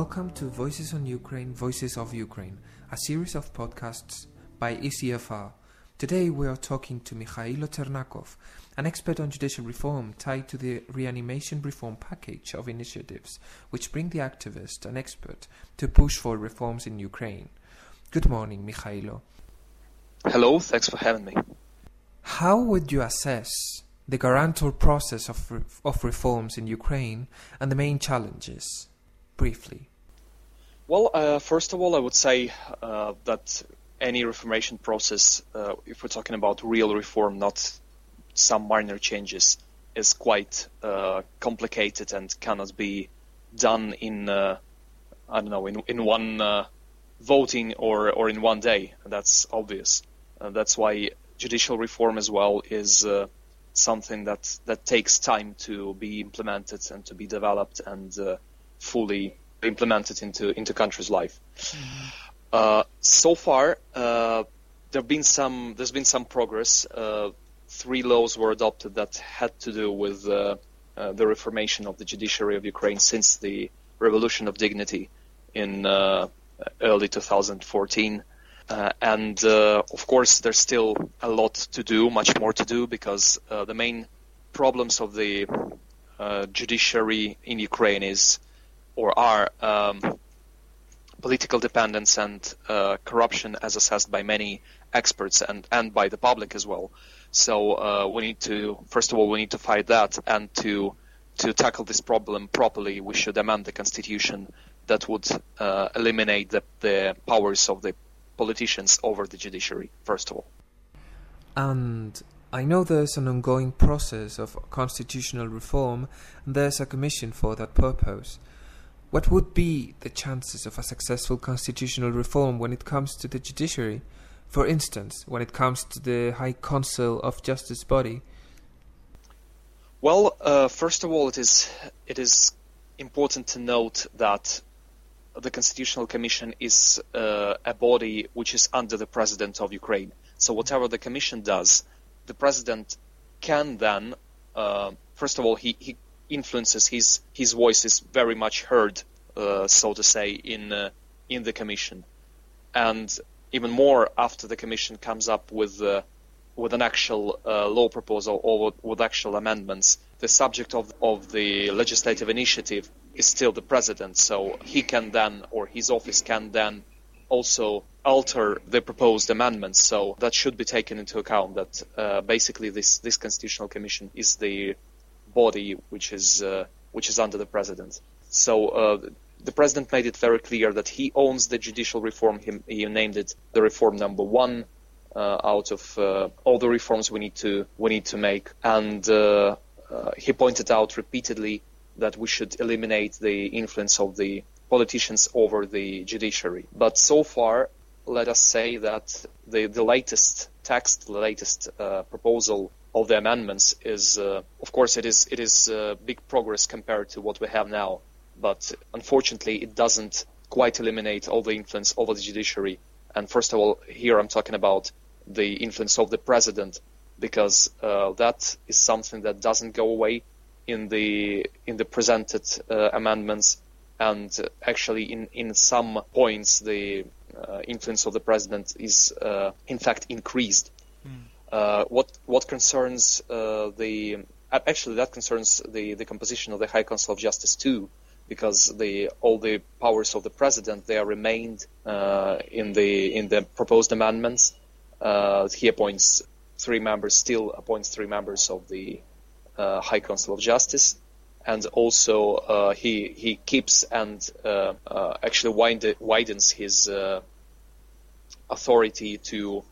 Welcome to Voices on Ukraine, Voices of Ukraine, a series of podcasts by ECFR. Today we are talking to Mikhailo Zhernakov, an expert on judicial reform tied to the reanimation reform package of initiatives which bring the activist and expert to push for reforms in Ukraine. Good morning, Mikhailo. Hello, thanks for having me. How would you assess the guarantor process of, of reforms in Ukraine and the main challenges? Briefly. Well, uh, first of all, I would say uh, that any reformation process, uh, if we're talking about real reform, not some minor changes, is quite uh, complicated and cannot be done in, uh, I don't know, in, in one uh, voting or, or in one day. That's obvious. that's why judicial reform as well is something that, that takes time to be implemented and to be developed and fully implemented into into country's life. Uh, so far, uh, there've been some there's been some progress. Uh, three laws were adopted that had to do with uh, uh, the reformation of the judiciary of Ukraine since the Revolution of Dignity in uh, early 2014. and of course, there's still a lot to do, much more to do, because the main problems of the judiciary in Ukraine is or are um, political dependence and uh, corruption as assessed by many experts and, and by the public as well. So uh, we need to, first of all, we need to fight that and to to tackle this problem properly, we should amend the constitution that would uh, eliminate the, the powers of the politicians over the judiciary, first of all. And I know there's an ongoing process of constitutional reform, and there's a commission for that purpose. What would be the chances of a successful constitutional reform when it comes to the judiciary? For instance, when it comes to the High Council of Justice body? Well, uh, first of all, it is it is important to note that the Constitutional Commission is uh, a body which is under the President of Ukraine. So whatever the Commission does, the President can then, uh, first of all, he, he influences his his voice is very much heard, uh, so to say, in uh, in the commission, and even more after the commission comes up with uh, with an actual uh, law proposal or with actual amendments, the subject of of the legislative initiative is still the president, so he can then or his office can then also alter the proposed amendments. So that should be taken into account. That uh, basically this this constitutional commission is the body which is uh, which is under the president. So uh, the president made it very clear that he owns the judicial reform. He, he named it the reform number one uh, out of uh, all the reforms we need to we need to make, and uh, he pointed out repeatedly that we should eliminate the influence of the politicians over the judiciary. But so far, let us say that the the latest text, the latest proposal of the amendments is, uh, of course, it is it is uh, big progress compared to what we have now. But unfortunately, it doesn't quite eliminate all the influence over the judiciary. And first of all, here I'm talking about the influence of the president, because uh, that is something that doesn't go away in the in the presented uh, amendments. And actually, in in some points, the uh, influence of the president is uh, in fact increased. Uh, what what concerns uh, the actually that concerns the, the composition of the High Council of Justice too, because the all the powers of the president they are remained uh, in the in the proposed amendments. Uh, he appoints three members, still appoints three members of the uh, High Council of Justice, and also uh, he he keeps and actually widens his authority to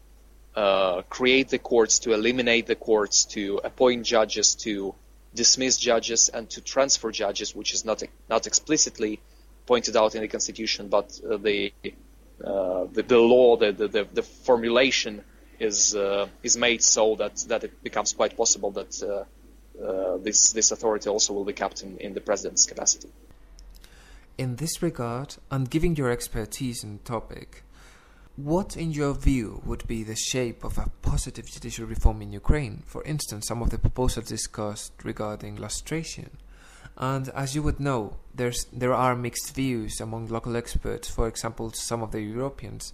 uh, create the courts, to eliminate the courts, to appoint judges, to dismiss judges, and to transfer judges, which is not not explicitly pointed out in the constitution, but uh, the, uh, the, the law, the, the the formulation is uh, is made so that that it becomes quite possible that uh, this this authority also will be kept in, in the president's capacity. In this regard, and giving your expertise in the topic, what, in your view, would be the shape of a positive judicial reform in Ukraine? For instance, some of the proposals discussed regarding lustration And as you would know, there's, there are mixed views among local experts, for example, some of the Europeans,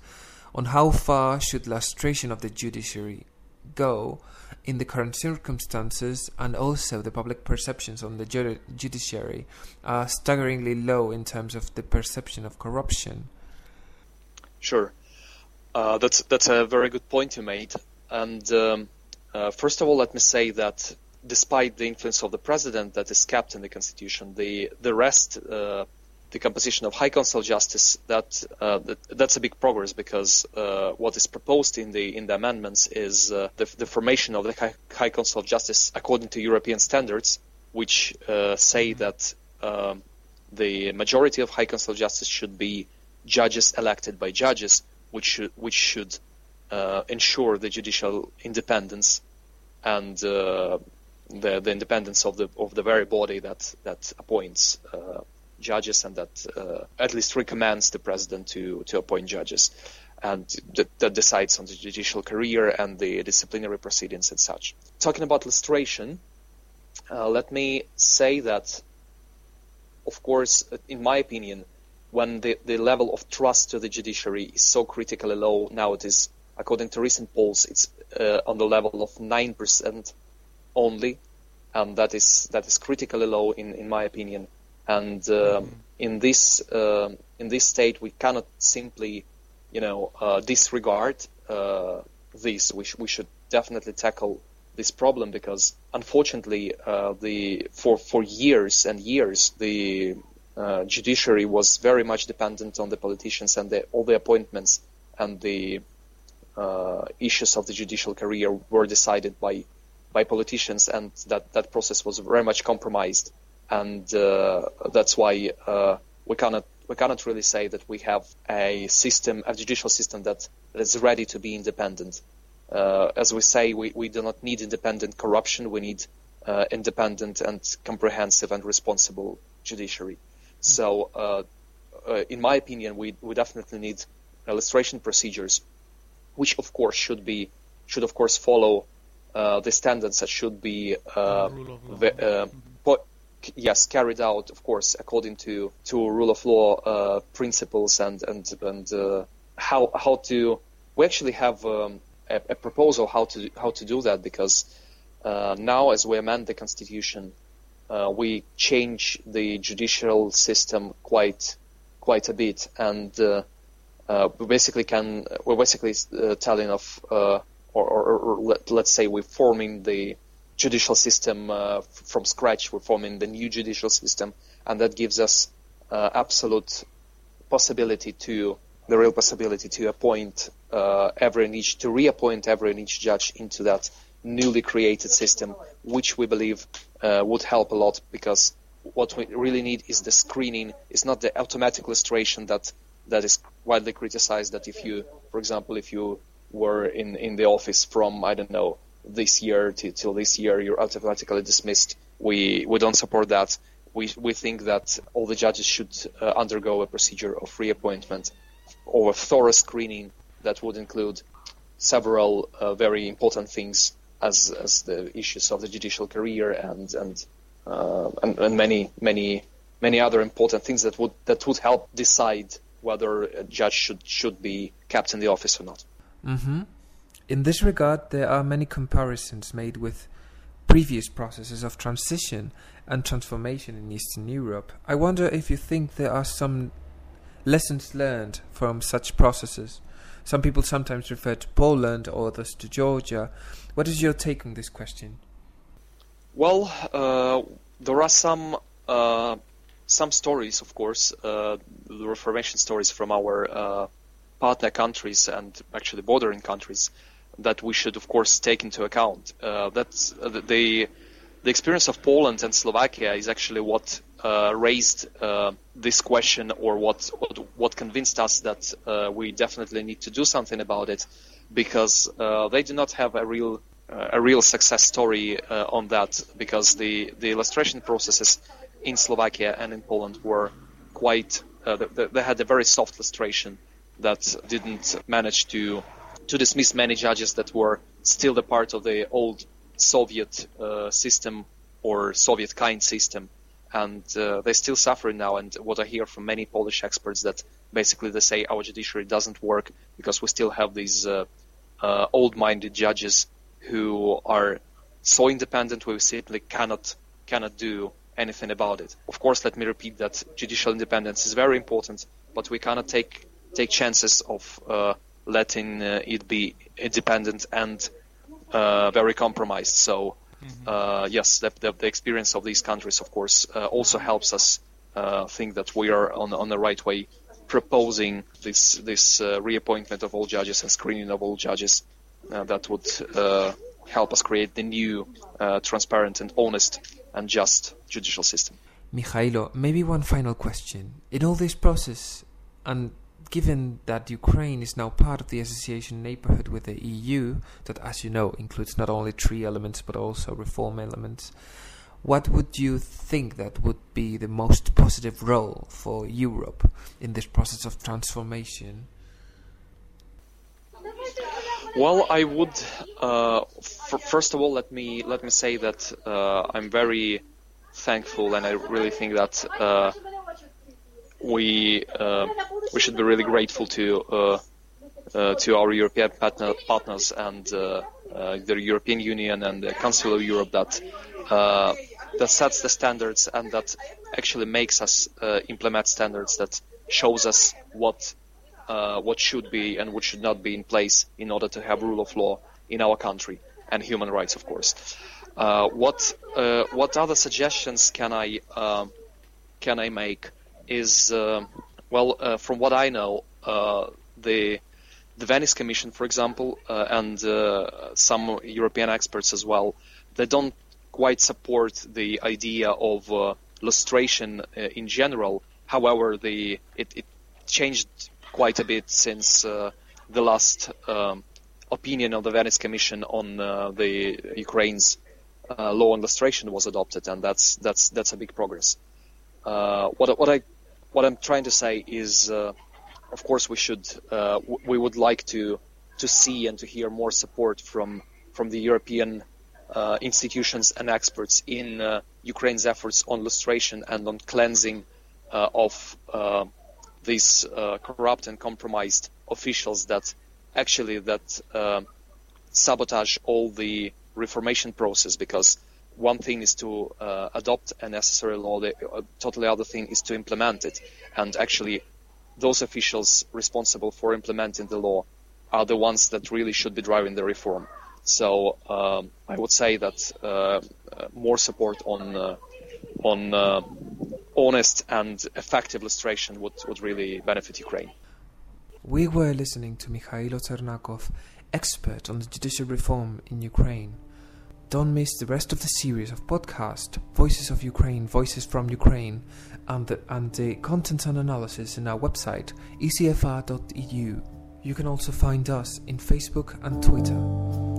on how far should lustration of the judiciary go in the current circumstances, and also the public perceptions on the ju- judiciary are staggeringly low in terms of the perception of corruption. Sure, uh, that's that's a very good point you made. And um, uh, first of all, let me say that despite the influence of the president that is kept in the constitution, the the rest, uh, the composition of High Council of Justice, that, uh, that that's a big progress because uh, what is proposed in the in the amendments is uh, the, the, formation of the High, High, Council of Justice according to European standards, which uh, say that um, the majority of High Council of Justice should be judges elected by judges, which should which should uh, ensure the judicial independence and the, the independence of the of the very body that that appoints uh, judges and that uh, at least recommends the president to to appoint judges and that, that, decides on the judicial career and the disciplinary proceedings and such. Talking about lustration, uh, let me say that, of course, in my opinion, when the, the level of trust to the judiciary is so critically low now, it is, according to recent polls, it's uh, on the level of 9% only, and that is that is critically low in, in my opinion. And uh, mm-hmm. in this uh, in this state, we cannot simply, you know, uh, disregard uh, this. We, sh- we should definitely tackle this problem because, unfortunately, uh, the for for years and years the uh, judiciary was very much dependent on the politicians and the, all the appointments and the issues of the judicial career were decided by by politicians, and that that process was very much compromised, and uh, that's why uh, we cannot we cannot really say that we have a system, a judicial system that, that is ready to be independent. Uh, as we say, we, we do not need independent corruption. We need uh, independent and comprehensive and responsible judiciary. So, uh, uh, in my opinion, we, we definitely need lustration procedures, which of course should be should of course follow uh, the standards that should be uh, the, uh, yes carried out, of course, according to to rule of law uh, principles and and and uh, how how to. We actually have um, a, a, proposal how to how to do that because uh, now as we amend the constitution, we change the judicial system quite quite a bit and. we basically can we're basically telling of or, or, or let, us say we're forming the judicial system uh, from scratch. We're forming the new judicial system, and that gives us uh, absolute possibility to the real possibility to appoint uh, every and each to reappoint every and each judge into that newly created system, which we believe uh, would help a lot because what we really need is the screening. It's not the automatic lustration that that is widely criticized. That if you, for example, if you were in, in the office from, I don't know, this year to, till this year, you're automatically dismissed. We, we don't support that. We, we think that all the judges should uh, undergo a procedure of reappointment or a thorough screening that would include several uh, very important things as, as the issues of the judicial career and, and, uh, and, and many, many, many other important things that would, that would help decide whether a judge should, should be kept in the office or not. Mm-hmm. In this regard, there are many comparisons made with previous processes of transition and transformation in Eastern Europe. I wonder if you think there are some lessons learned from such processes. Some people sometimes refer to Poland, or others to Georgia. What is your take on this question? Well, uh, there are some uh, some stories, of course, uh, the Reformation stories from our uh, partner countries and actually bordering countries that we should, of course, take into account. Uh, that's uh, the the experience of Poland and Slovakia is actually what uh, raised uh, this question, or what what, what convinced us that uh, we definitely need to do something about it, because uh, they do not have a real a real success story on that, because the the lustration processes in Slovakia and in Poland were quite they, they had a very soft lustration that didn't manage to to dismiss many judges that were still the part of the old Soviet uh, system or Soviet kind system. And uh, they're still suffering now. And what I hear from many Polish experts that basically they say our judiciary doesn't work because we still have these uh, uh, old-minded judges who are so independent we simply cannot cannot do anything about it. Of course, let me repeat that judicial independence is very important, but we cannot take take chances of uh, letting uh, it be independent and uh, very compromised. So, mm-hmm. yes, the, the, the, experience of these countries, of course, uh, also helps us uh, think that we are on on the right way, proposing this this reappointment of all judges and screening of all judges. that would help us create the new, transparent and honest and just judicial system. Mikhailo, maybe one final question. In all this process, and given that Ukraine is now part of the association neighborhood with the EU, that, as you know, includes not only three elements but also reform elements, what would you think that would be the most positive role for Europe in this process of transformation? Well, I would. Uh, first of all, let me let me say that uh, I'm very thankful, and I really think that uh, we uh, we should be really grateful to uh, uh, to our European partner, partners and the European Union and the Council of Europe that that sets the standards and that actually makes us implement standards that shows us what uh, what should be and what should not be in place in order to have rule of law in our country and human rights, of course. Uh, what uh, what other suggestions can I can I make? Is uh, well, uh, from what I know, the the Venice Commission, for example, and some European experts as well, they don't quite support the idea of lustration in general. However, the it, it changed quite a bit since uh, the last um, opinion of the Venice Commission on uh, the Ukraine's uh, law on lustration was adopted, and that's that's that's a big progress. Uh, what what I what I'm trying to say is, uh, of course, we should uh, w- we would like to to see and to hear more support from from the European institutions and experts in Ukraine's efforts on lustration and on cleansing of these uh, corrupt and compromised officials that actually that uh, sabotage all the reformation process because one thing is to uh, adopt a necessary law, the uh, totally other thing is to implement it. And actually, those officials responsible for implementing the law are the ones that really should be driving the reform. So um, I would say that uh, uh more support on uh, on uh, honest and effective lustration would, would really benefit Ukraine. We were listening to Mikhailo Zhernakov, expert on the judicial reform in Ukraine. Don't miss the rest of the series of podcast Voices of Ukraine, Voices from Ukraine, and the, and the content and analysis in our website ecfr.eu. You can also find us in Facebook and Twitter.